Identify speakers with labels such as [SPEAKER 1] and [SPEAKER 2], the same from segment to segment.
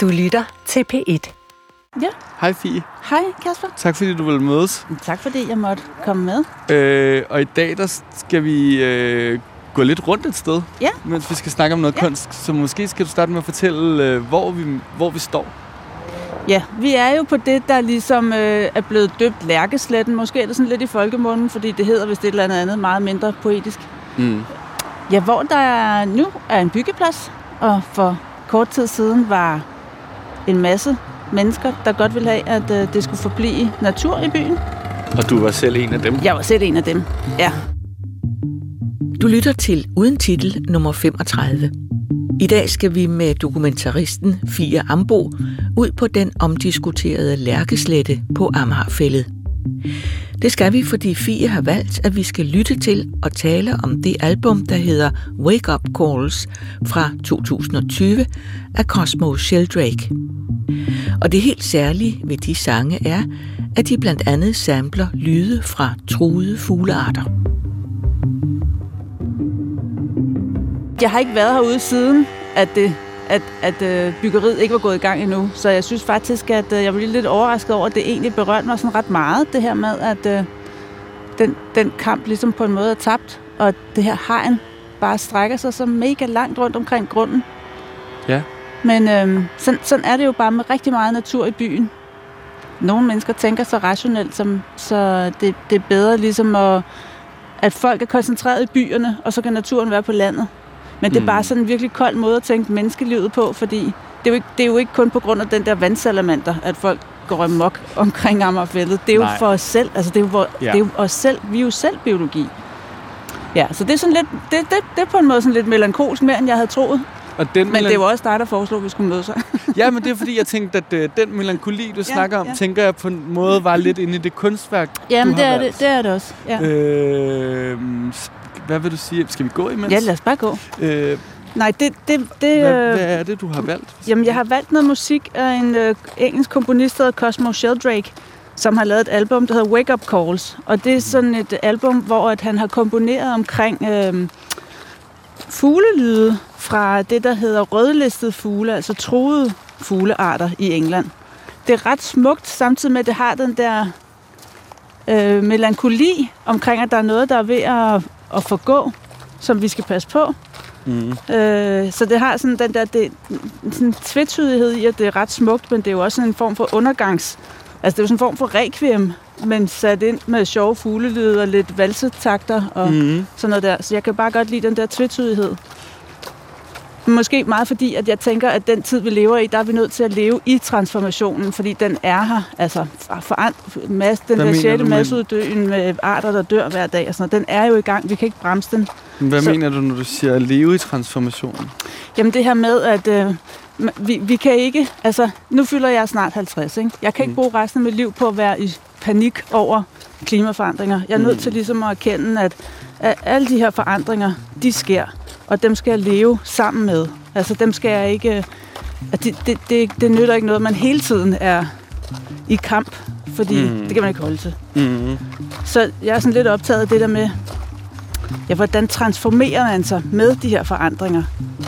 [SPEAKER 1] Du lytter til P1.
[SPEAKER 2] Ja.
[SPEAKER 3] Hej Fie.
[SPEAKER 2] Hej Kasper.
[SPEAKER 3] Tak fordi du ville mødes.
[SPEAKER 2] Tak fordi jeg måtte komme med.
[SPEAKER 3] Øh, og i dag der skal vi øh, gå lidt rundt et sted,
[SPEAKER 2] Ja.
[SPEAKER 3] mens vi skal snakke om noget
[SPEAKER 2] Ja.
[SPEAKER 3] kunst. Så måske skal du starte med at fortælle, øh, hvor, vi, hvor vi står.
[SPEAKER 2] Ja, vi er jo på det, der ligesom øh, er blevet døbt Lærkesletten. Måske er det sådan lidt i folkemunden, fordi det hedder vist et eller andet andet meget mindre poetisk.
[SPEAKER 3] Mm.
[SPEAKER 2] Ja, hvor der er, nu er en byggeplads, og for kort tid siden var en masse mennesker, der godt ville have, at øh, det skulle forblive natur i byen.
[SPEAKER 3] Og du var selv en af dem.
[SPEAKER 2] Jeg var selv en af dem. Ja.
[SPEAKER 1] Du lytter til Uden Titel nummer 35. I dag skal vi med dokumentaristen Fie Ambo ud på den omdiskuterede lærkeslette på Amagerfællet. Det skal vi, fordi Fie har valgt, at vi skal lytte til og tale om det album, der hedder Wake Up Calls fra 2020 af Cosmo Sheldrake. Og det helt særlige ved de sange er, at de blandt andet samler lyde fra truede fuglearter.
[SPEAKER 2] Jeg har ikke været herude siden, at, det, at, at øh, byggeriet ikke var gået i gang endnu. Så jeg synes faktisk, at øh, jeg blev lidt overrasket over, at det egentlig berørte mig sådan ret meget, det her med, at øh, den, den kamp ligesom på en måde er tabt, og det her hegn bare strækker sig så mega langt rundt omkring grunden.
[SPEAKER 3] Ja.
[SPEAKER 2] Men øh, sådan, sådan er det jo bare med rigtig meget natur i byen. Nogle mennesker tænker så rationelt, som, så det, det er bedre ligesom at, at folk er koncentreret i byerne, og så kan naturen være på landet. Men det er
[SPEAKER 3] Mm.
[SPEAKER 2] bare sådan en virkelig kold måde at tænke menneskelivet på, fordi det er, jo ikke, det er jo ikke kun på grund af den der vandsalamander, at folk går amok omkring Amagerfældet. Det er jo
[SPEAKER 3] Nej.
[SPEAKER 2] for os selv. Altså, det er jo, vor,
[SPEAKER 3] Ja.
[SPEAKER 2] det er jo os selv. Vi er jo selv biologi. Ja, så det er sådan lidt, det, det, det er på en måde sådan lidt melankolsk mere, end jeg havde troet.
[SPEAKER 3] Og den
[SPEAKER 2] Men det er jo også dig, der foreslog, at vi skulle mødes.
[SPEAKER 3] Ja, men det er fordi, jeg tænkte, at øh, den melankoli, du snakker om,
[SPEAKER 2] ja.
[SPEAKER 3] tænker jeg på en måde var lidt inde i det kunstværk,
[SPEAKER 2] Jamen,
[SPEAKER 3] du
[SPEAKER 2] det
[SPEAKER 3] har
[SPEAKER 2] er
[SPEAKER 3] valgt.
[SPEAKER 2] det, det er det også. Ja.
[SPEAKER 3] Øh, hvad vil du sige? Skal vi gå imens?
[SPEAKER 2] ja, lad os bare gå.
[SPEAKER 3] øh,
[SPEAKER 2] Nej, det... det, det
[SPEAKER 3] hvad,
[SPEAKER 2] øh,
[SPEAKER 3] hvad er det, du har valgt?
[SPEAKER 2] Jamen, jeg har valgt noget musik af en øh, engelsk komponist, der hedder Cosmo Sheldrake, som har lavet et album, der hedder Wake Up Calls. Og det er sådan et album, hvor at han har komponeret omkring øh, fuglelyde fra det, der hedder rødlistede fugle, altså truede fuglearter i England. Det er ret smukt, samtidig med, at det har den der øh, melankoli omkring, at der er noget, der er ved at, at forgå, som vi skal passe på.
[SPEAKER 3] Mm.
[SPEAKER 2] Øh, så det har sådan den der det, sådan en tvetydighed i, at det er ret smukt, men det er jo også sådan en form for undergangs... Altså det er jo sådan en form for requiem, men sat ind med sjove fuglelyde og lidt valsetakter og mm.
[SPEAKER 3] Mm.
[SPEAKER 2] sådan noget der. Så jeg kan bare godt lide den der tvetydighed. Måske meget fordi, at jeg tænker, at den tid, vi lever i, der er vi nødt til at leve i transformationen, fordi den er her. Altså, for, for, masse, den
[SPEAKER 3] Hvad
[SPEAKER 2] der sjette masseuddøen med arter, der dør hver dag og sådan noget, den er jo i gang. Vi kan ikke bremse den.
[SPEAKER 3] Hvad
[SPEAKER 2] Så-
[SPEAKER 3] mener du, når du siger leve i transformationen?
[SPEAKER 2] Jamen det her med, at øh, vi, vi kan ikke... Altså, nu fylder jeg snart 50, ikke? Jeg kan ikke
[SPEAKER 3] Mm.
[SPEAKER 2] bruge resten af mit liv på at være i panik over klimaforandringer. Jeg er nødt
[SPEAKER 3] Mm.
[SPEAKER 2] til ligesom at erkende, at, at alle de her forandringer, de sker. Og dem skal jeg leve sammen med. Altså dem skal jeg ikke... øh, det, det, det, det nytter ikke noget, man hele tiden er i kamp. Fordi
[SPEAKER 3] Mm.
[SPEAKER 2] det kan man ikke holde til.
[SPEAKER 3] Mm.
[SPEAKER 2] Så jeg er sådan lidt optaget af det der med, ja, hvordan transformerer man sig med de her forandringer,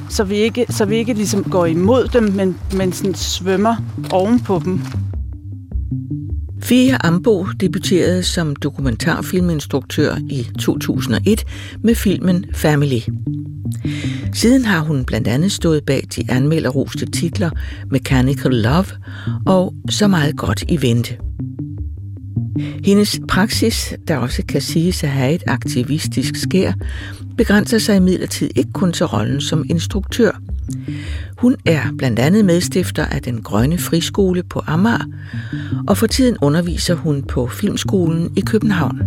[SPEAKER 2] så vi ikke, så vi ikke ligesom går imod dem, men, men sådan svømmer oven på dem.
[SPEAKER 1] Fia Ambo debuterede som dokumentarfilminstruktør i 2001 med filmen Family. Siden har hun blandt andet stået bag de anmelderroste titler Mechanical Love og Så meget godt i vente. Hendes praksis, der også kan siges at have et aktivistisk skær, begrænser sig imidlertid ikke kun til rollen som instruktør. Hun er blandt andet medstifter af den Grønne Friskole på Amager, og for tiden underviser hun på Filmskolen i København.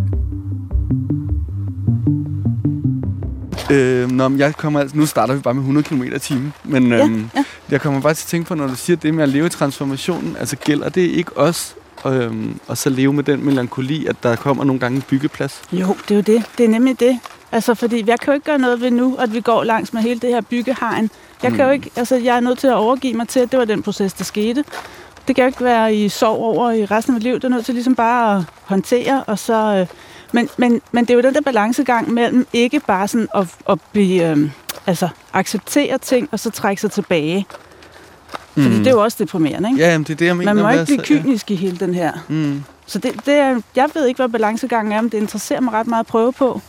[SPEAKER 3] Øh, nå, men jeg kommer altså, nu starter vi bare med 100 km i timen, men
[SPEAKER 2] Ja,
[SPEAKER 3] øhm,
[SPEAKER 2] ja.
[SPEAKER 3] jeg kommer bare til at tænke på, når du siger det med at leve i transformationen, altså gælder det ikke også øhm, og så leve med den melankoli, at der kommer nogle gange en byggeplads?
[SPEAKER 2] Jo, det er jo det. Det er nemlig det. Altså, fordi jeg kan jo ikke gøre noget ved nu, at vi går langs med hele det her byggehegn. Jeg kan jo
[SPEAKER 3] Mm.
[SPEAKER 2] ikke, altså, jeg er nødt til at overgive mig til, at det var den proces, der skete. Det kan jo ikke være i sorg over i resten af mit liv. Det er nødt til ligesom bare at håndtere, og så... Øh, men, men, men det er jo den der balancegang mellem ikke bare sådan at, at blive, øh, altså, acceptere ting, og så trække sig tilbage. Fordi det er jo også deprimerende, ikke?
[SPEAKER 3] Ja, jamen, det er det, jeg mener.
[SPEAKER 2] Man må ikke blive
[SPEAKER 3] at- ja.
[SPEAKER 2] kynisk i hele den her.
[SPEAKER 3] Mm.
[SPEAKER 2] Så det, det er, jeg ved ikke, hvad balancegangen er, men det interesserer mig ret meget at prøve på.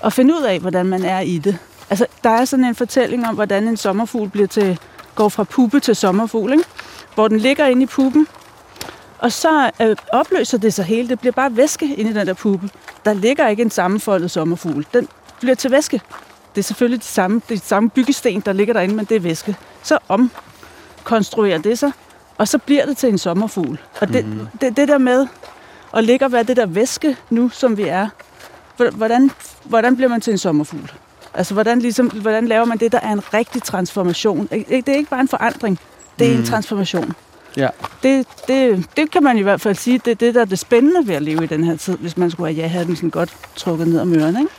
[SPEAKER 2] Og finde ud af, hvordan man er i det. Altså, der er sådan en fortælling om, hvordan en sommerfugl bliver til, går fra puppe til sommerfugl, ikke? Hvor den ligger inde i puppen, og så øh, opløser det sig hele. Det bliver bare væske inde i den der puppe. Der ligger ikke en sammenfoldet sommerfugl. Den bliver til væske. Det er selvfølgelig de samme, det de samme byggesten, der ligger derinde, men det er væske. Så omkonstruerer det sig, og så bliver det til en sommerfugl. Og det, mm. det, det der med at ligge og være det der væske nu, som vi er, hvordan, hvordan bliver man til en sommerfugl? Altså, hvordan, ligesom, hvordan laver man det, der er en rigtig transformation? Det er ikke bare en forandring, det er mm. en transformation.
[SPEAKER 3] Ja.
[SPEAKER 2] Det, det, det kan man i hvert fald sige, det er det, der er det spændende ved at leve i den her tid, hvis man skulle have ja-hatten sådan godt trukket ned om ørerne, ikke?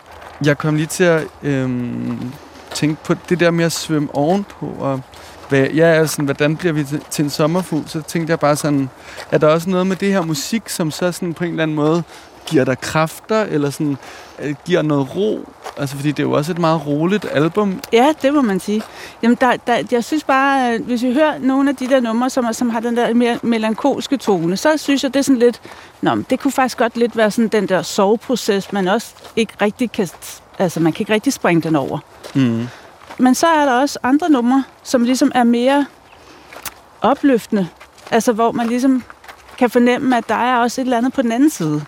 [SPEAKER 3] Jeg kom lige til at øhm, tænke på det der med at svømme ovenpå, og hvad, ja, altså, sådan, hvordan bliver vi til, til en sommerfugl? Så tænkte jeg bare sådan, er der også noget med det her musik, som så sådan på en eller anden måde giver dig kræfter, eller sådan, øh, giver noget ro? Altså, fordi det er jo også et meget roligt album.
[SPEAKER 2] Ja, det må man sige. Jamen, der, der, jeg synes bare, at hvis vi hører nogle af de der numre, som, er- som har den der mere melankolske tone, så synes jeg, det er sådan lidt... Nå, men det kunne faktisk godt lidt være sådan den der soveproces, man også ikke rigtig kan... Altså, man kan ikke rigtig springe den over.
[SPEAKER 3] Mm.
[SPEAKER 2] Men så er der også andre numre, som ligesom er mere opløftende. Altså, hvor man ligesom kan fornemme, at der er også et eller andet på den anden side.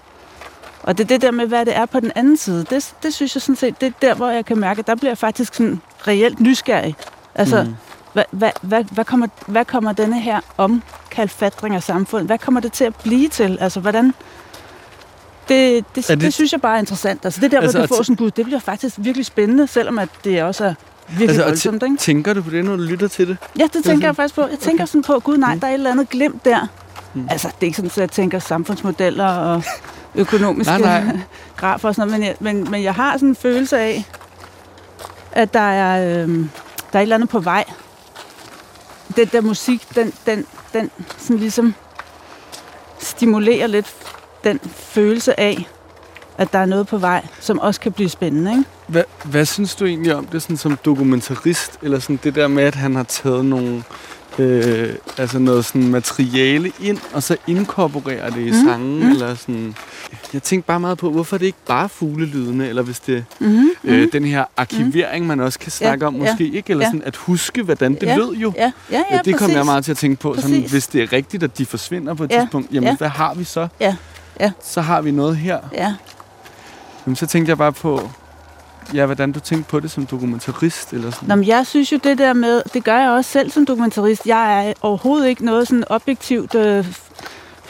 [SPEAKER 2] Og det er det der med, hvad det er på den anden side. Det, det synes jeg sådan set, det er der, hvor jeg kan mærke, at der bliver jeg faktisk sådan reelt nysgerrig. Altså,
[SPEAKER 3] Mm.
[SPEAKER 2] hvad, hvad, hvad, hvad, kommer, hvad kommer denne her omkalfatring af samfundet, hvad kommer det til at blive til? Altså, hvordan... Det, det, det,
[SPEAKER 3] det-
[SPEAKER 2] synes jeg bare er interessant. Altså, det der, hvor
[SPEAKER 3] Altså,
[SPEAKER 2] du får sådan, gud, det bliver faktisk virkelig spændende, selvom at det også er virkelig
[SPEAKER 3] Altså,
[SPEAKER 2] altså, voldsomt, ikke?
[SPEAKER 3] Tænker du på det, når du lytter til det?
[SPEAKER 2] Ja, det tænker
[SPEAKER 3] sådan-
[SPEAKER 2] jeg faktisk på. Jeg tænker sådan på, gud nej,
[SPEAKER 3] Mm.
[SPEAKER 2] der er et eller andet glemt der.
[SPEAKER 3] Mm.
[SPEAKER 2] Altså, det er ikke sådan, at jeg tænker samfundsmodeller og økonomiske
[SPEAKER 3] Nej, nej.
[SPEAKER 2] grafer og sådan noget, men jeg, men, men jeg har sådan en følelse af, at der er, øhm, der er et eller andet på vej. Den der musik, den, den, den sådan ligesom stimulerer lidt den følelse af, at der er noget på vej, som også kan blive spændende, ikke?
[SPEAKER 3] Hvad, hvad synes du egentlig om det sådan som dokumentarist? Eller sådan det der med, at han har taget nogle, øh, altså noget sådan materiale ind, og så inkorporerer det i
[SPEAKER 2] Mm,
[SPEAKER 3] sangen?
[SPEAKER 2] mm.
[SPEAKER 3] Eller sådan. Jeg tænker bare meget på, hvorfor det ikke bare fuglelydene, eller hvis det
[SPEAKER 2] Mm-hmm.
[SPEAKER 3] øh, den her arkivering, man også kan snakke om
[SPEAKER 2] ja,
[SPEAKER 3] måske, ikke? Eller
[SPEAKER 2] ja.
[SPEAKER 3] sådan at huske, hvordan det
[SPEAKER 2] Ja,
[SPEAKER 3] lød jo.
[SPEAKER 2] Ja, ja, ja,
[SPEAKER 3] Ja, det kom
[SPEAKER 2] præcis.
[SPEAKER 3] jeg meget til at tænke på. Sådan,
[SPEAKER 2] Præcis.
[SPEAKER 3] hvis det er rigtigt, at de forsvinder på et
[SPEAKER 2] Ja,
[SPEAKER 3] tidspunkt, jamen
[SPEAKER 2] ja.
[SPEAKER 3] hvad har vi så?
[SPEAKER 2] Ja, ja.
[SPEAKER 3] Så har vi noget her.
[SPEAKER 2] Ja,
[SPEAKER 3] Jamen, så tænkte jeg bare på, ja, hvordan du tænkte på det som dokumentarist, eller sådan.
[SPEAKER 2] Nå, men jeg synes jo det der med, det gør jeg også selv som dokumentarist. Jeg er overhovedet ikke noget sådan objektivt øh,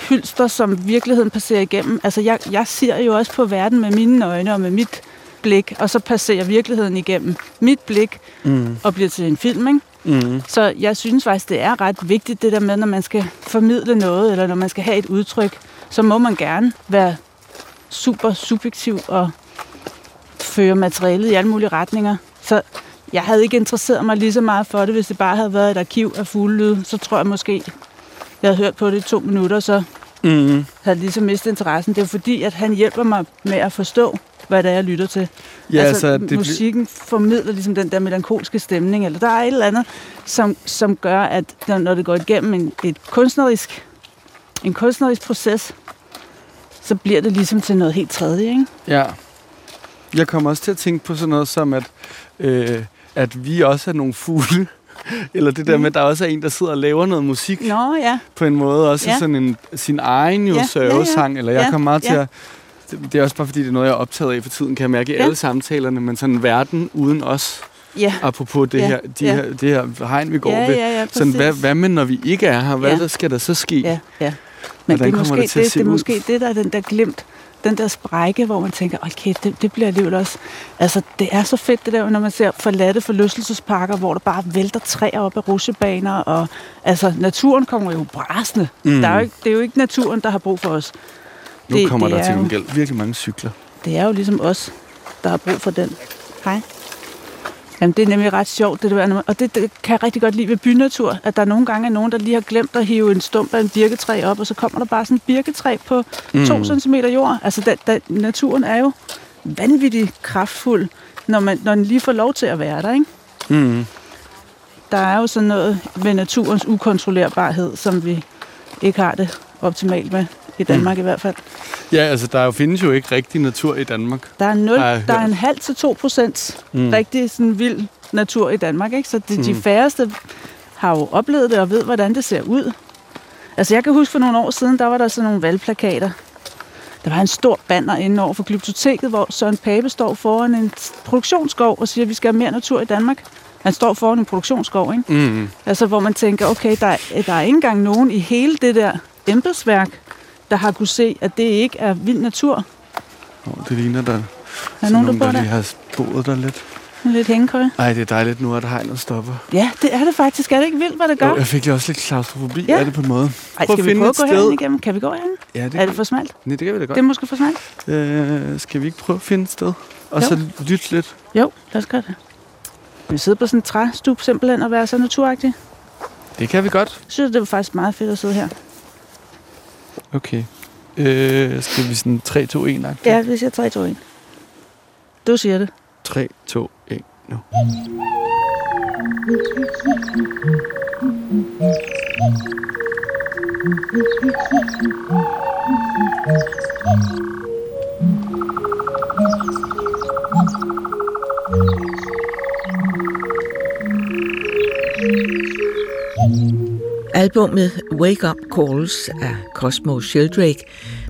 [SPEAKER 2] hylster, som virkeligheden passerer igennem. Altså, jeg, jeg ser jo også på verden med mine øjne og med mit blik, og så passerer virkeligheden igennem mit blik
[SPEAKER 3] Mm.
[SPEAKER 2] og bliver til en film, ikke?
[SPEAKER 3] Mm.
[SPEAKER 2] Så jeg synes faktisk, det er ret vigtigt, det der med, når man skal formidle noget, eller når man skal have et udtryk, så må man gerne være super subjektiv og føre materialet i alle mulige retninger. Så jeg havde ikke interesseret mig lige så meget for det, hvis det bare havde været et arkiv af fuglelyd. Så tror jeg måske, jeg havde hørt på det i to minutter, så
[SPEAKER 3] Mm.
[SPEAKER 2] havde ligesom mistet interessen. Det er fordi, at han hjælper mig med at forstå, hvad det er, jeg lytter til.
[SPEAKER 3] Ja,
[SPEAKER 2] altså,
[SPEAKER 3] altså, det
[SPEAKER 2] musikken formidler ligesom den der melankolske stemning, eller der er et eller andet, som, som gør, at når, når det går igennem en, et kunstnerisk, en kunstnerisk proces, så bliver det ligesom til noget helt tredje, ikke?
[SPEAKER 3] ja. Jeg kommer også til at tænke på sådan noget som, at, øh, at vi også er nogle fugle. Eller det der
[SPEAKER 2] Mm.
[SPEAKER 3] med, at der også er en, der sidder og laver noget musik
[SPEAKER 2] Nå ja,
[SPEAKER 3] på en måde. Også
[SPEAKER 2] Ja.
[SPEAKER 3] sådan en, sin egen jo
[SPEAKER 2] Ja, ja, ja.
[SPEAKER 3] sørgesang. Eller jeg
[SPEAKER 2] Ja,
[SPEAKER 3] kommer meget til
[SPEAKER 2] ja.
[SPEAKER 3] at... Det er også bare fordi, det er noget, jeg er optaget af for tiden, kan jeg mærke i
[SPEAKER 2] Ja.
[SPEAKER 3] alle samtalerne. Men sådan en verden uden os,
[SPEAKER 2] ja,
[SPEAKER 3] apropos det,
[SPEAKER 2] Ja,
[SPEAKER 3] her, de
[SPEAKER 2] ja.
[SPEAKER 3] her, det her hegn, vi går
[SPEAKER 2] ja,
[SPEAKER 3] ved.
[SPEAKER 2] ja, ja,
[SPEAKER 3] Sådan, hvad, hvad med, når vi ikke er her? Hvad
[SPEAKER 2] Ja.
[SPEAKER 3] der skal der så ske?
[SPEAKER 2] Ja, ja. Men
[SPEAKER 3] Hvordan
[SPEAKER 2] det er, måske
[SPEAKER 3] det
[SPEAKER 2] det, det er måske det, der er den der glemt, den der sprække, hvor man tænker, okay, det, det bliver alligevel også... Altså, det er så fedt det der, når man ser forladte forlystelsesparker, hvor der bare vælter træer op af rusjebaner, og altså, naturen kommer jo brasende.
[SPEAKER 3] Mm.
[SPEAKER 2] Der er jo ikke, det er jo ikke naturen, der har brug for os.
[SPEAKER 3] Nu
[SPEAKER 2] det-
[SPEAKER 3] kommer
[SPEAKER 2] det
[SPEAKER 3] der
[SPEAKER 2] er
[SPEAKER 3] til gengæld virkelig mange cykler.
[SPEAKER 2] Det er jo ligesom os, der har brug for den. Hej. Jamen, det er nemlig ret sjovt, det der. Og det, det kan jeg rigtig godt lide ved bynatur, at der nogle gange er nogen, der lige har glemt at hive en stump af en birketræ op, og så kommer der bare sådan en birketræ på
[SPEAKER 3] Mm.
[SPEAKER 2] 2 cm jord. Altså, da, da, naturen er jo vanvittigt kraftfuld, når, man, når den lige får lov til at være der, ikke?
[SPEAKER 3] Mm.
[SPEAKER 2] der er jo sådan noget med naturens ukontrollerbarhed, som vi ikke har det optimalt med, i Danmark mm. i hvert fald.
[SPEAKER 3] Ja, altså der findes jo ikke rigtig natur i Danmark.
[SPEAKER 2] Der er, 0, der er en halv til 2 procent mm. rigtig sådan vild natur i Danmark, ikke? Så de, mm. de færreste har jo oplevet det og ved, hvordan det ser ud. Altså jeg kan huske for nogle år siden, der var der sådan nogle valgplakater. Der var en stor banner inde over for Glyptoteket, hvor Søren Pape står foran en produktionsskov og siger, at vi skal have mere natur i Danmark. Han står foran en produktionsskov, ikke? Mm. Altså hvor man tænker, okay, der er, der er ikke engang nogen i hele det der embedsværk, der har kunne se, at det ikke er vild natur.
[SPEAKER 3] Oh, det ligner der. Er
[SPEAKER 2] der nogen, der,
[SPEAKER 3] der,
[SPEAKER 2] der
[SPEAKER 3] lige har boet der lidt.
[SPEAKER 2] Lidt hængekøj.
[SPEAKER 3] Ej, det er dejligt nu, at hegnet stopper.
[SPEAKER 2] Ja, det er det faktisk. Er det ikke vildt, hvad det gør? Jo,
[SPEAKER 3] jeg fik lige også lidt klaustrofobi ja. af det på en måde.
[SPEAKER 2] Ej, skal vi prøve at gå herhen igennem? Kan vi gå herhen?
[SPEAKER 3] Ja, det
[SPEAKER 2] er det for smalt?
[SPEAKER 3] Nej, det kan vi da godt.
[SPEAKER 2] Det er måske for smalt.
[SPEAKER 3] Øh, skal vi ikke prøve at finde et sted? Og jo. så lytte lidt?
[SPEAKER 2] Jo, lad os gøre det. Vi sidder på sådan en træstup simpelthen og være så naturagtig.
[SPEAKER 3] Det kan vi godt.
[SPEAKER 2] Jeg synes, det var faktisk meget fedt at sidde her.
[SPEAKER 3] Okay. Øh, skal vi sådan 3, 2, 1 -agtigt?
[SPEAKER 2] Ja, vi siger 3, 2, 1. Du siger det.
[SPEAKER 3] 3, 2, 1 nu.
[SPEAKER 1] Albummet Wake Up Calls af Cosmo Sheldrake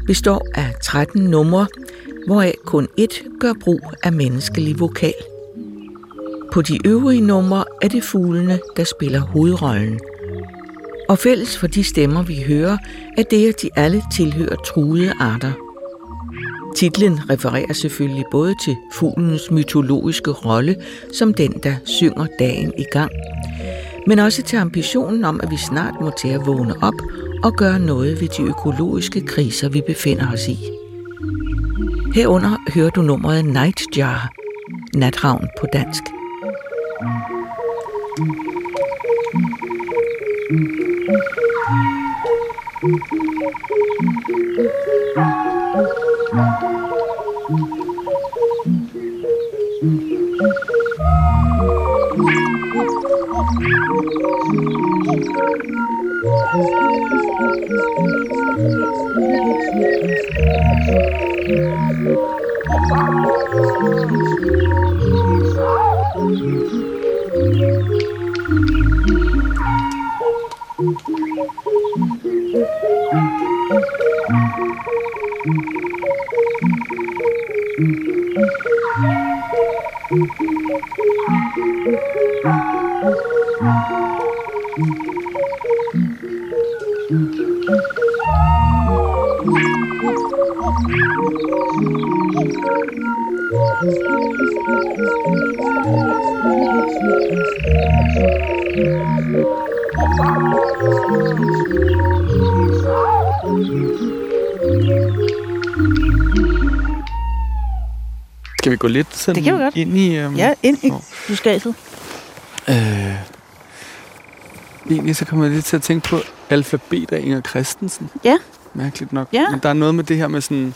[SPEAKER 1] består af 13 numre, hvoraf kun et gør brug af menneskelig vokal. På de øvrige numre er det fuglene, der spiller hovedrollen. Og fælles for de stemmer, vi hører, er det, at de alle tilhører truede arter. Titlen refererer selvfølgelig både til fuglens mytologiske rolle som den, der synger dagen i gang, men også til ambitionen om, at vi snart må til at vågne op og gøre noget ved de økologiske kriser, vi befinder os i. Herunder hører du nummeret Nightjar, natravn på dansk.
[SPEAKER 3] Skal vi Gå lidt sådan
[SPEAKER 2] det kan godt.
[SPEAKER 3] ind i... Um,
[SPEAKER 2] ja, ind i buskaget.
[SPEAKER 3] Øh, egentlig så kommer jeg lidt til at tænke på alfabet af Inger Christensen.
[SPEAKER 2] Ja.
[SPEAKER 3] Mærkeligt nok.
[SPEAKER 2] Ja.
[SPEAKER 3] Men der er noget med det her med sådan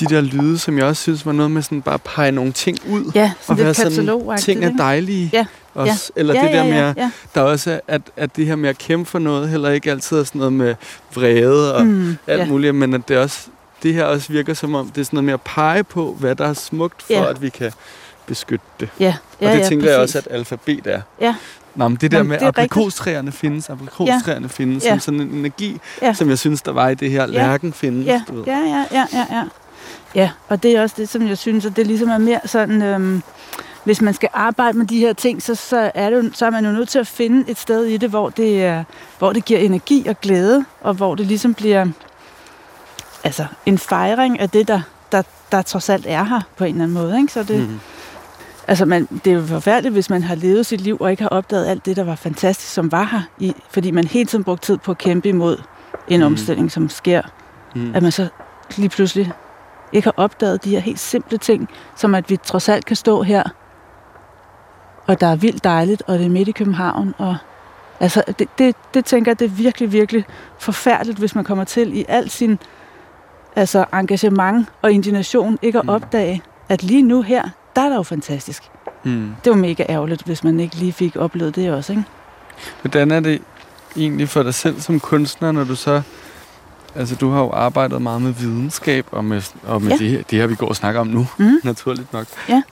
[SPEAKER 3] de der lyde, som jeg også synes var noget med sådan bare at pege nogle ting ud.
[SPEAKER 2] Ja, sådan
[SPEAKER 3] og være sådan, ting er dejlige.
[SPEAKER 2] Ja.
[SPEAKER 3] Også.
[SPEAKER 2] Ja.
[SPEAKER 3] Eller
[SPEAKER 2] ja,
[SPEAKER 3] det der
[SPEAKER 2] ja,
[SPEAKER 3] med,
[SPEAKER 2] ja, ja.
[SPEAKER 3] der også at, at det her med at kæmpe for noget, heller ikke altid er sådan noget med vrede og mm, alt ja. muligt, men at det også det her også virker som om, det er sådan noget med at pege på, hvad der er smukt, for ja. at vi kan beskytte det.
[SPEAKER 2] Ja, ja
[SPEAKER 3] og det
[SPEAKER 2] ja,
[SPEAKER 3] tænker
[SPEAKER 2] præcis.
[SPEAKER 3] jeg også, at alfabet er.
[SPEAKER 2] Ja.
[SPEAKER 3] Nå, men det der Jamen, med, at aprikostræerne findes, aprikostræerne ja. findes, ja. som sådan en energi, ja. som jeg synes, der var i det her, lærken findes.
[SPEAKER 2] Ja, du ved. ja, ja, ja, ja, ja. Ja, og det er også det, som jeg synes, at det ligesom er mere sådan, øhm, hvis man skal arbejde med de her ting, så, så, er det, så er man jo nødt til at finde et sted i det, hvor det, er, hvor det giver energi og glæde, og hvor det ligesom bliver altså, en fejring af det, der, der, der trods alt er her på en eller anden måde. Ikke? Så det, mm. Altså, man, det er jo forfærdeligt, hvis man har levet sit liv og ikke har opdaget alt det, der var fantastisk, som var her, i, fordi man hele tiden brugte tid på at kæmpe imod en mm. omstilling, som sker. Mm. At man så lige pludselig ikke har opdaget de her helt simple ting, som at vi trods alt kan stå her, og der er vildt dejligt, og det er midt i København, og altså, det, det, det tænker jeg, det er virkelig, virkelig forfærdeligt, hvis man kommer til i al sin altså, engagement og indignation, ikke at opdage, at lige nu her, der er der jo fantastisk.
[SPEAKER 3] Mm.
[SPEAKER 2] Det var mega ærgerligt, hvis man ikke lige fik oplevet det også, ikke?
[SPEAKER 3] Hvordan er det egentlig for dig selv som kunstner, når du så... Altså, du har jo arbejdet meget med videnskab, og med, og med
[SPEAKER 2] Ja.
[SPEAKER 3] det, her, det her, vi går og snakker om nu,
[SPEAKER 2] Mm.
[SPEAKER 3] naturligt nok.
[SPEAKER 2] Ja.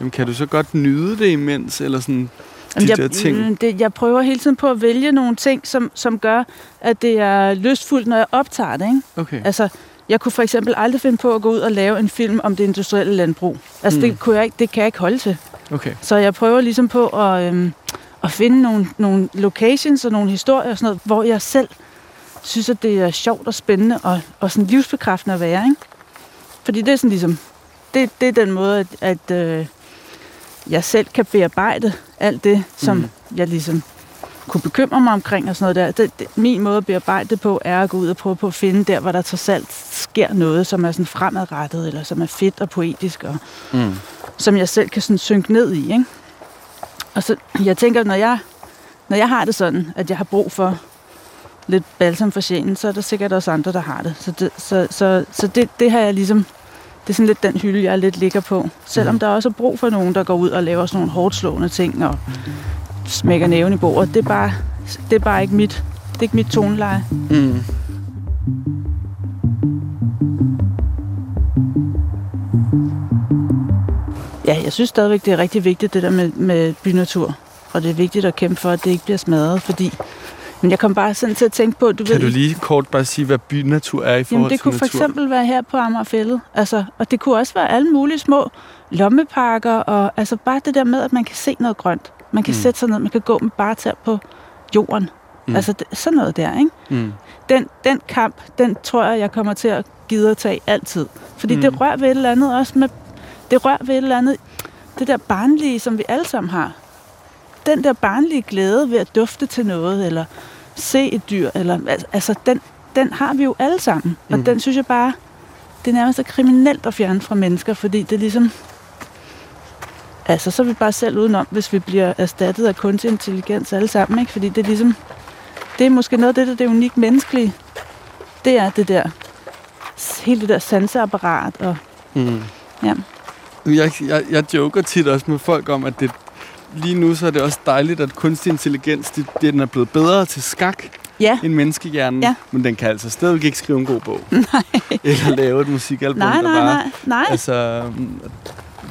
[SPEAKER 3] Jamen, kan du så godt nyde det imens, eller sådan de
[SPEAKER 2] Jamen, jeg,
[SPEAKER 3] der ting?
[SPEAKER 2] mm, Det, jeg prøver hele tiden på at vælge nogle ting, som, som gør, at det er lystfuldt, når jeg optager det. Ikke?
[SPEAKER 3] Okay.
[SPEAKER 2] Altså, jeg kunne for eksempel aldrig finde på at gå ud og lave en film om det industrielle landbrug. Altså,
[SPEAKER 3] Mm.
[SPEAKER 2] det, kunne jeg ikke, det kan jeg ikke holde til.
[SPEAKER 3] Okay.
[SPEAKER 2] Så jeg prøver ligesom på at, øhm, at finde nogle, nogle locations og nogle historier og sådan noget, hvor jeg selv synes, at det er sjovt og spændende og, og sådan livsbekræftende at være. Ikke? Fordi det er sådan ligesom, det, det er den måde, at, at øh, jeg selv kan bearbejde alt det, som
[SPEAKER 3] mm.
[SPEAKER 2] jeg ligesom kunne bekymre mig omkring og sådan noget der. Det, det, min måde at bearbejde det på, er at gå ud og prøve på at finde der, hvor der trods alt sker noget, som er sådan fremadrettet, eller som er fedt og poetisk, og
[SPEAKER 3] Mm.
[SPEAKER 2] som jeg selv kan sådan synke ned i. Ikke? Og så, jeg tænker, når jeg, når jeg har det sådan, at jeg har brug for lidt balsam for sjælen, så er der sikkert også andre, der har det. Så det, så, så, så det, det har jeg ligesom, det er sådan lidt den hylde, jeg lidt ligger på. Selvom
[SPEAKER 3] Mhm.
[SPEAKER 2] der også er brug for nogen, der går ud og laver sådan nogle hårdt slående ting og smækker næven i bordet. Det er bare, det er bare ikke mit, det er ikke mit toneleje.
[SPEAKER 3] Mm.
[SPEAKER 2] Ja, jeg synes stadigvæk, det er rigtig vigtigt, det der med, med bynatur. Og det er vigtigt at kæmpe for, at det ikke bliver smadret, fordi... Men jeg kom bare sådan til at tænke på, du
[SPEAKER 3] Kan
[SPEAKER 2] ved...
[SPEAKER 3] du lige kort bare sige, hvad bynatur er i forhold
[SPEAKER 2] Jamen, det
[SPEAKER 3] til
[SPEAKER 2] kunne for
[SPEAKER 3] natur?
[SPEAKER 2] eksempel være her på Amagerfællet. Altså, og det kunne også være alle mulige små lommeparker, og altså bare det der med, at man kan se noget grønt. Man kan
[SPEAKER 3] Mm.
[SPEAKER 2] sætte sig ned, man kan gå med bare tær på jorden.
[SPEAKER 3] Mm.
[SPEAKER 2] Altså, det, sådan noget der, ikke?
[SPEAKER 3] Mm.
[SPEAKER 2] Den, den kamp, den tror jeg, jeg kommer til at gide at tage altid. Fordi
[SPEAKER 3] Mm.
[SPEAKER 2] det rører ved et eller andet også med... Det rører ved et eller andet... Det der barnlige, som vi alle sammen har. Den der barnlige glæde ved at dufte til noget, eller se et dyr, eller... al- Altså, den, den har vi jo alle sammen. Og
[SPEAKER 3] Mm.
[SPEAKER 2] den synes jeg bare... Det er nærmest kriminelt at fjerne fra mennesker, fordi det er ligesom... Altså, så er vi bare selv udenom, hvis vi bliver erstattet af kunstig intelligens alle sammen, ikke? Fordi det er ligesom... Det er måske noget af det, der er det unikt menneskelige. Det er det der... Hele det der sanseapparat, og
[SPEAKER 3] Mm.
[SPEAKER 2] Ja.
[SPEAKER 3] Jeg, jeg, jeg joker tit også med folk om, at det, lige nu så er det også dejligt, at kunstig intelligens det, den er blevet bedre til skak
[SPEAKER 2] ja,
[SPEAKER 3] end menneskehjernen.
[SPEAKER 2] Ja.
[SPEAKER 3] Men den kan altså stadigvæk ikke skrive en god bog. Nej. Eller lave et musikalbum,
[SPEAKER 2] nej,
[SPEAKER 3] der
[SPEAKER 2] nej,
[SPEAKER 3] bare...
[SPEAKER 2] nej, nej.
[SPEAKER 3] Altså,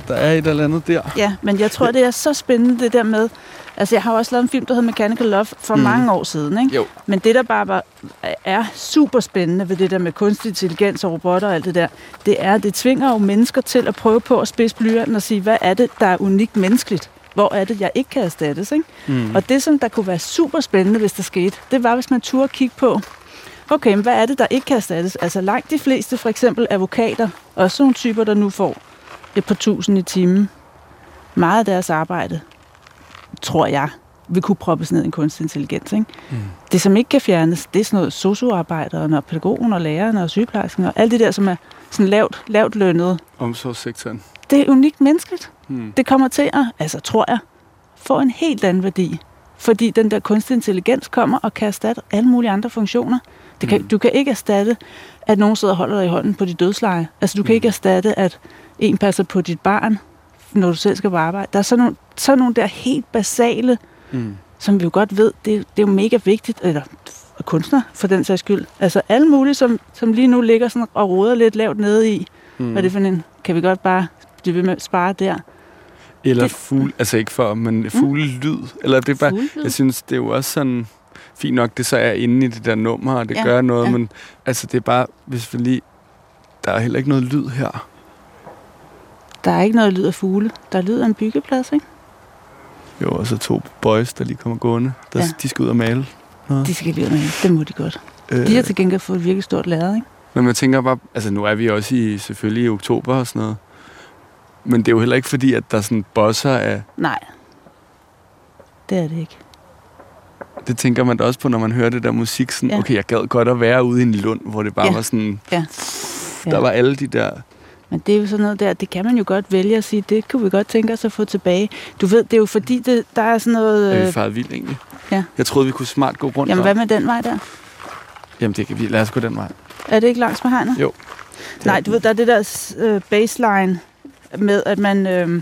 [SPEAKER 3] der er et eller andet der.
[SPEAKER 2] Ja, men jeg tror, det er så spændende, det der med... Altså, jeg har også lavet en film, der hedder Mechanical Love for mm. mange år siden, ikke?
[SPEAKER 3] Jo.
[SPEAKER 2] Men det, der bare var, er super spændende ved det der med kunstig intelligens og robotter og alt det der, det er, at det tvinger jo mennesker til at prøve på at spidse blyanten og sige, hvad er det, der er unikt menneskeligt? Hvor er det, jeg ikke kan erstattes, ikke?
[SPEAKER 3] Mm.
[SPEAKER 2] Og det, som der kunne være super spændende, hvis der skete, det var, hvis man turde kigge på, okay, men hvad er det, der ikke kan erstattes? Altså langt de fleste, for eksempel advokater, og sådan nogle typer, der nu får et par tusind i timen, meget af deres arbejde, tror jeg, vil kunne proppes ned i en kunstig intelligens. Ikke?
[SPEAKER 3] Mm.
[SPEAKER 2] Det, som ikke kan fjernes, det er sådan noget socioarbejderen og pædagogen og læreren og sygeplejersken og alt det der, som er sådan lavt, lavt lønnet.
[SPEAKER 3] Omsorgssektoren.
[SPEAKER 2] Det er unikt menneskeligt
[SPEAKER 3] Mm.
[SPEAKER 2] det kommer til at, altså tror jeg, få en helt anden værdi. Fordi den der kunstig intelligens kommer og kan erstatte alle mulige andre funktioner. Det kan,
[SPEAKER 3] Mm.
[SPEAKER 2] Du kan ikke erstatte, at nogen sidder og holder dig i hånden på dit dødsleje. Altså du kan
[SPEAKER 3] Mm.
[SPEAKER 2] ikke erstatte, at en passer på dit barn, når du selv skal på arbejde. Der er sådan nogle, sådan nogle der helt basale,
[SPEAKER 3] Mm.
[SPEAKER 2] som vi jo godt ved, det, det er jo mega vigtigt, eller kunstner for den sags skyld. Altså alle mulige, som, som lige nu ligger sådan og roder lidt lavt nede i.
[SPEAKER 3] Mm.
[SPEAKER 2] Mm. Hvad er det for en, kan vi godt bare blive ved med at spare der?
[SPEAKER 3] Eller
[SPEAKER 2] det-
[SPEAKER 3] fugle, altså ikke for, men fuglelyd. Eller det er bare,
[SPEAKER 2] Fuglelyd?
[SPEAKER 3] jeg synes, det er jo også sådan, fint nok, det så er inde i det der nummer, og det
[SPEAKER 2] Ja,
[SPEAKER 3] gør noget,
[SPEAKER 2] ja.
[SPEAKER 3] men altså det er bare, hvis vi lige, der er heller ikke noget lyd her.
[SPEAKER 2] Der er ikke noget lyd af fugle. Der er lyd af en byggeplads, ikke?
[SPEAKER 3] Jo, og så to boys, der lige kommer gående. Der,
[SPEAKER 2] Ja.
[SPEAKER 3] De skal ud og male. noget.
[SPEAKER 2] De skal lige med. Det må de godt.
[SPEAKER 3] Øh,
[SPEAKER 2] De har til gengæld fået et virkelig stort lærred, ikke?
[SPEAKER 3] Men jeg tænker bare, altså nu er vi også i, selvfølgelig i oktober og sådan noget. Men det er jo heller ikke fordi, at der er sådan bosser af...
[SPEAKER 2] Nej. Det er det ikke.
[SPEAKER 3] Det tænker man da også på, når man hører det der musik. Sådan,
[SPEAKER 2] Ja.
[SPEAKER 3] okay, jeg gad godt at være ude i en lund, hvor det bare
[SPEAKER 2] Ja.
[SPEAKER 3] var sådan...
[SPEAKER 2] Ja.
[SPEAKER 3] Der
[SPEAKER 2] Ja.
[SPEAKER 3] var alle de der...
[SPEAKER 2] Men det er jo sådan noget der, det kan man jo godt vælge at sige, det kunne vi godt tænke os at få tilbage. Du ved, det er jo fordi, det, der er sådan noget...
[SPEAKER 3] Øh, er vi
[SPEAKER 2] Øh,
[SPEAKER 3] faret vildt egentlig?
[SPEAKER 2] ja.
[SPEAKER 3] Jeg troede, vi kunne smart gå rundt
[SPEAKER 2] jamen, hvad med den vej der?
[SPEAKER 3] Jamen, det kan vi. Lad os gå den vej.
[SPEAKER 2] Er det ikke langs med hegnet?
[SPEAKER 3] Jo.
[SPEAKER 2] Nej, du ved, der er det der øh, baseline med, at man... Øh,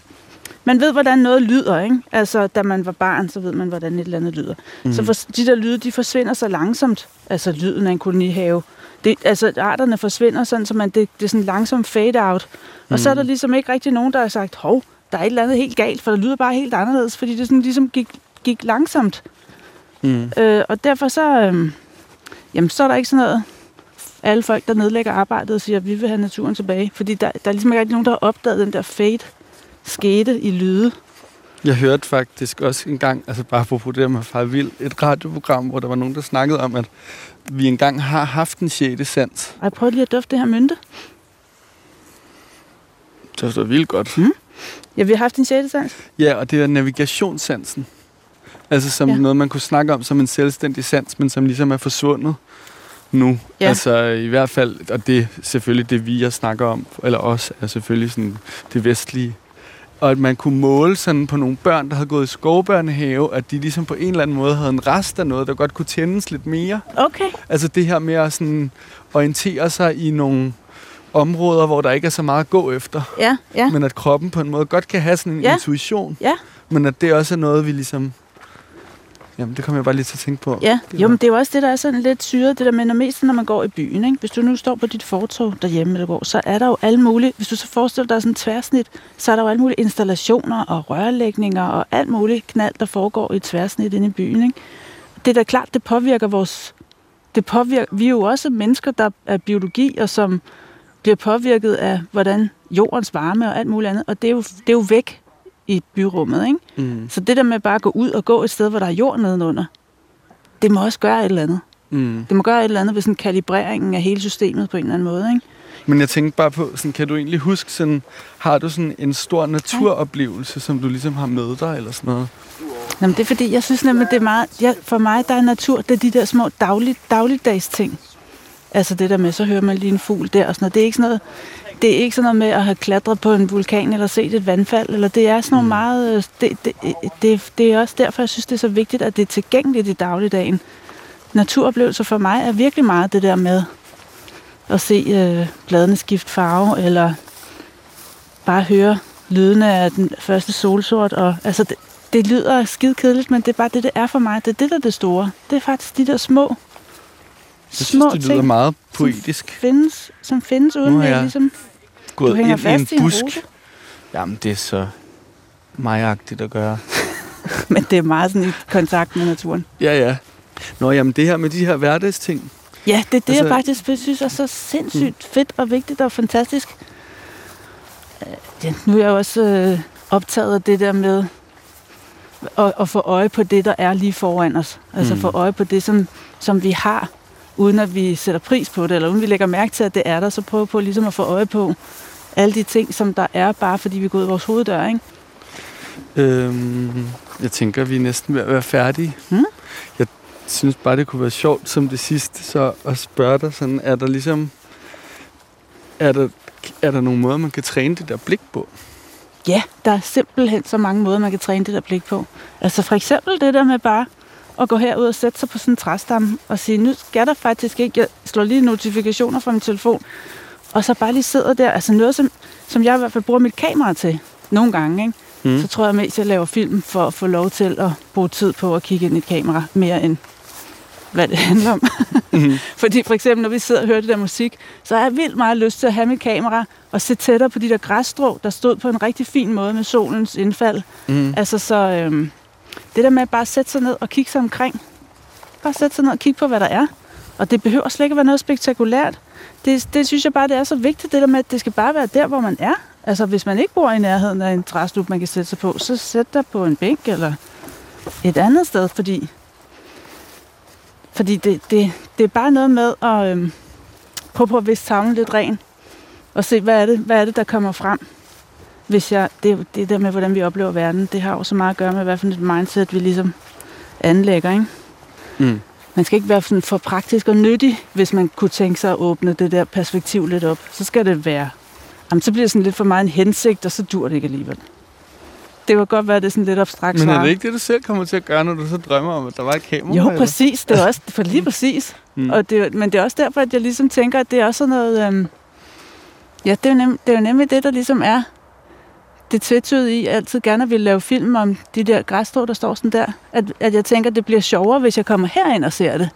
[SPEAKER 2] man ved, hvordan noget lyder, ikke? Altså, da man var barn, så ved man, hvordan et eller andet lyder. Mm. Så for, de der lyde, de forsvinder så langsomt. Altså, lyden af en kolonihave. Det, altså, arterne forsvinder sådan, så man, det, det er sådan langsomt fade-out. Og mm. så er der ligesom ikke rigtig nogen, der har sagt, hov, der er et eller andet helt galt, for det lyder bare helt anderledes, fordi det sådan ligesom gik, gik langsomt. Mm. Øh, og derfor så, øh, jamen, så er der ikke sådan noget, alle folk, der nedlægger arbejdet og siger, at vi vil have naturen tilbage. Fordi der, der er ligesom ikke rigtig nogen, der har opdaget den der fade skete i lyde.
[SPEAKER 3] Jeg hørte faktisk også en gang, altså bare på det med far vild, et radioprogram, hvor der var nogen, der snakkede om, at vi engang har haft en sjette sans.
[SPEAKER 2] Ej, prøv lige at dufte det her mynte.
[SPEAKER 3] Det var vildt godt.
[SPEAKER 2] Mm. Ja, vi har haft en sjette sans.
[SPEAKER 3] Ja, og det er navigationssansen. Altså som ja. noget, man kunne snakke om som en selvstændig sans, men som ligesom er forsvundet nu. Ja. Altså i hvert fald, og det er selvfølgelig det, vi jeg snakker om, eller os, er selvfølgelig sådan det vestlige. Og at man kunne måle sådan på nogle børn, der havde gået i skovbørnehave, at de ligesom på en eller anden måde havde en rest af noget, der godt kunne tændes lidt mere.
[SPEAKER 2] Okay.
[SPEAKER 3] Altså det her med at sådan orientere sig i nogle områder, hvor der ikke er så meget at gå efter.
[SPEAKER 2] Ja, ja.
[SPEAKER 3] Men at kroppen på en måde godt kan have sådan en
[SPEAKER 2] ja.
[SPEAKER 3] intuition.
[SPEAKER 2] Ja.
[SPEAKER 3] Men at det også er noget, vi ligesom Jamen, det kommer jeg bare lige til at tænke på.
[SPEAKER 2] Ja, jo, men det er jo også det, der er sådan lidt syret, det der med, når mest når man går i byen. Ikke? Hvis du nu står på dit fortog derhjemme eller går, så er der jo alle mulige, hvis du så forestiller dig sådan en tværsnit, så er der jo alle mulige installationer og rørlægninger og alt muligt knald, der foregår i et tværsnit inde i byen. Ikke? Det er da klart, det påvirker vores... Det påvirker, vi er jo også mennesker, der er biologi, og som bliver påvirket af, hvordan jordens varme og alt muligt andet, og det er jo, det er jo væk i byrummet. Ikke? Mm. Så det der med bare at gå ud og gå et sted, hvor der er jord nedenunder, det må også gøre et eller andet. Mm. Det må gøre et eller andet ved sådan kalibreringen af hele systemet på en eller anden måde. Ikke?
[SPEAKER 3] Men jeg tænkte bare på, sådan, kan du egentlig huske, sådan, har du sådan en stor naturoplevelse, som du ligesom har med dig, eller sådan noget?
[SPEAKER 2] Jamen, det er fordi, jeg synes nemlig, det er meget... Ja, for mig, der er natur, det er de der små daglig, dagligdags ting. Altså det der med, så hører man lige en fugl der og sådan noget. Det er ikke sådan noget, det er ikke sådan noget med at have klatret på en vulkan eller set et vandfald, eller det er sådan noget mm. meget... Øh, det, det, det, det er også derfor, jeg synes, det er så vigtigt, at det er tilgængeligt i dagligdagen. Naturoplevelser for mig er virkelig meget det der med at se øh, bladene skifte farve, eller bare høre lydene af den første solsort. Og, altså, det, det lyder skide kedeligt, men det er bare det, det er for mig. Det er det, der er det store. Det er faktisk de der små
[SPEAKER 3] jeg synes, små det lyder ting, meget poetisk.
[SPEAKER 2] Som findes, som findes uden at ligesom,
[SPEAKER 3] gået du hænger ind fast i en busk. En Jamen, det er så migagtigt at gøre.
[SPEAKER 2] Men det er meget sådan i kontakt med naturen.
[SPEAKER 3] Ja, ja. Nå, jamen det her med de her hverdagsting.
[SPEAKER 2] Ja, det er det, altså, jeg faktisk synes er så sindssygt mm. fedt og vigtigt og fantastisk. Øh, ja, nu er jeg også øh, optaget af det der med at, at få øje på det, der er lige foran os. Altså mm. få øje på det, som, som vi har uden at vi sætter pris på det, eller uden vi lægger mærke til, at det er der, så prøve på ligesom at få øje på alle de ting, som der er, bare fordi vi går ud af vores hoveddør, ikke?
[SPEAKER 3] Øhm, jeg tænker, vi er næsten ved at være færdige. Hmm? Jeg synes bare, det kunne være sjovt som det sidste, så at spørge dig sådan, er der ligesom, er der, er der nogle måder, man kan træne det der blik på?
[SPEAKER 2] Ja, der er simpelthen så mange måder, man kan træne det der blik på. Altså for eksempel det der med bare at gå herud og sætte sig på sådan en træstamme og sige, nu skal der faktisk ikke, jeg slår lige notifikationer fra min telefon, og så bare lige sidder der, altså noget, som, som jeg i hvert fald bruger mit kamera til nogle gange, ikke? Mm. så tror jeg mest, at jeg laver film for at få lov til at bruge tid på at kigge ind i et kamera, mere end hvad det handler om. mm. Fordi for eksempel, når vi sidder og hører det der musik, så har jeg vildt meget lyst til at have mit kamera og se tættere på de der græsstrå, der stod på en rigtig fin måde med solens indfald. Mm. Altså så, øhm, det der med at sætte sig ned og kigge sig omkring. Bare sætte sig ned og kigge på, hvad der er. Og det behøver slet ikke at være noget spektakulært. Det, det synes jeg bare, det er så vigtigt, det der med, at det skal bare være der, hvor man er. Altså, hvis man ikke bor i nærheden af en træstup, man kan sætte sig på, så sæt dig på en bænk eller et andet sted, fordi, fordi det, det, det er bare noget med at øhm, prøve på at vise tavlen lidt ren, og se, hvad er, det, hvad er det, der kommer frem hvis jeg, det, det der med, hvordan vi oplever verden, det har jo så meget at gøre med, hvad for et mindset vi ligesom anlægger, ikke? Mm. Man skal ikke være sådan for praktisk og nyttig, hvis man kunne tænke sig at åbne det der perspektiv lidt op. Så skal det være, jamen, så bliver det sådan lidt for meget en hensigt, og så dur det ikke alligevel. Det var godt være, det er sådan lidt abstrakt
[SPEAKER 3] Men er det ikke det, du selv kommer til at gøre, når du så drømmer om, at der var et kamera?
[SPEAKER 2] Jo, eller? præcis. Det er også for lige præcis. Mm. Og det, men det er også derfor, at jeg ligesom tænker, at det er også noget... Øhm, ja, det er, jo nem, det er jo nemlig det, der ligesom er det tvetydige i, at jeg altid gerne vil lave film om de der græsstrå, der står sådan der. At, at jeg tænker, at det bliver sjovere, hvis jeg kommer herind og ser det.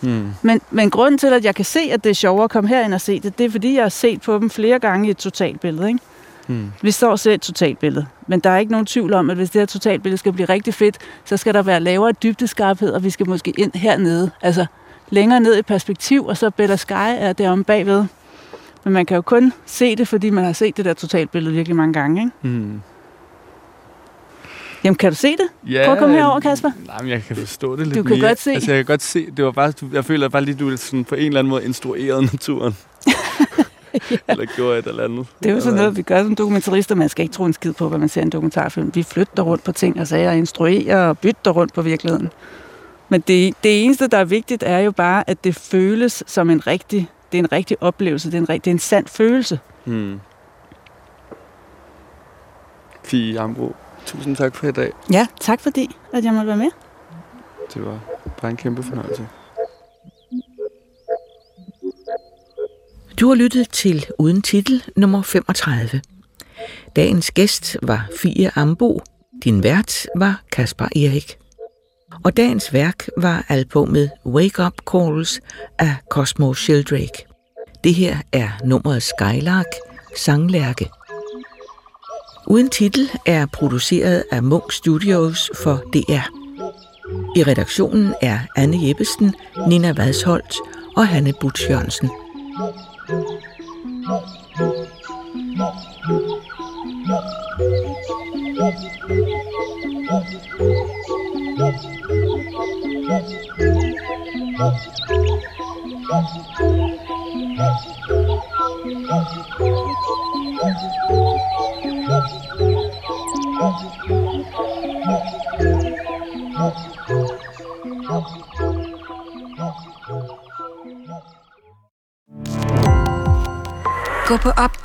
[SPEAKER 3] Mm.
[SPEAKER 2] Men, men grunden til, at jeg kan se, at det er sjovere at komme herind og se det, det er, fordi jeg har set på dem flere gange i et totalbillede. Ikke?
[SPEAKER 3] Mm.
[SPEAKER 2] Vi står og ser et totalbillede, men der er ikke nogen tvivl om, at hvis det her totalbillede skal blive rigtig fedt, så skal der være lavere dybdeskarphed, og vi skal måske ind hernede. Altså længere ned i perspektiv, og så Bella Sky er deromme bagved. Men man kan jo kun se det, fordi man har set det der totalbillede virkelig mange gange. Ikke?
[SPEAKER 3] Mm.
[SPEAKER 2] Jamen, kan du se det?
[SPEAKER 3] Ja,
[SPEAKER 2] Prøv at komme herover, Kasper.
[SPEAKER 3] Nej, men jeg kan forstå det lidt
[SPEAKER 2] Du kan
[SPEAKER 3] mere.
[SPEAKER 2] godt se.
[SPEAKER 3] Altså, jeg kan godt se, det var bare, jeg føler bare lige, du er sådan på en eller anden måde instrueret naturen. ja. Eller gjorde et eller andet.
[SPEAKER 2] Det er jo sådan noget, vi gør som dokumentarister. Man skal ikke tro en skid på, hvad man ser i en dokumentarfilm. Vi flytter rundt på ting og sager, instruerer og bytter rundt på virkeligheden. Men det, det eneste, der er vigtigt, er jo bare, at det føles som en rigtig, det er en rigtig oplevelse. Det er en, rigtig, det er en sand følelse.
[SPEAKER 3] Hmm. Fie Ambro, tusind tak for i dag.
[SPEAKER 2] Ja, tak fordi, at jeg måtte være med.
[SPEAKER 3] Det var bare en kæmpe fornøjelse.
[SPEAKER 1] Du har lyttet til Uden Titel nummer 35. Dagens gæst var Fie Ambo. Din vært var Kasper Erik. Og dagens værk var albumet Wake Up Calls af Cosmo Sheldrake. Det her er nummeret Skylark, Sanglærke. Uden titel er produceret af Munk Studios for DR. I redaktionen er Anne Jeppesen, Nina Vadsholt og Hanne Butch Jørgensen.
[SPEAKER 4] thank you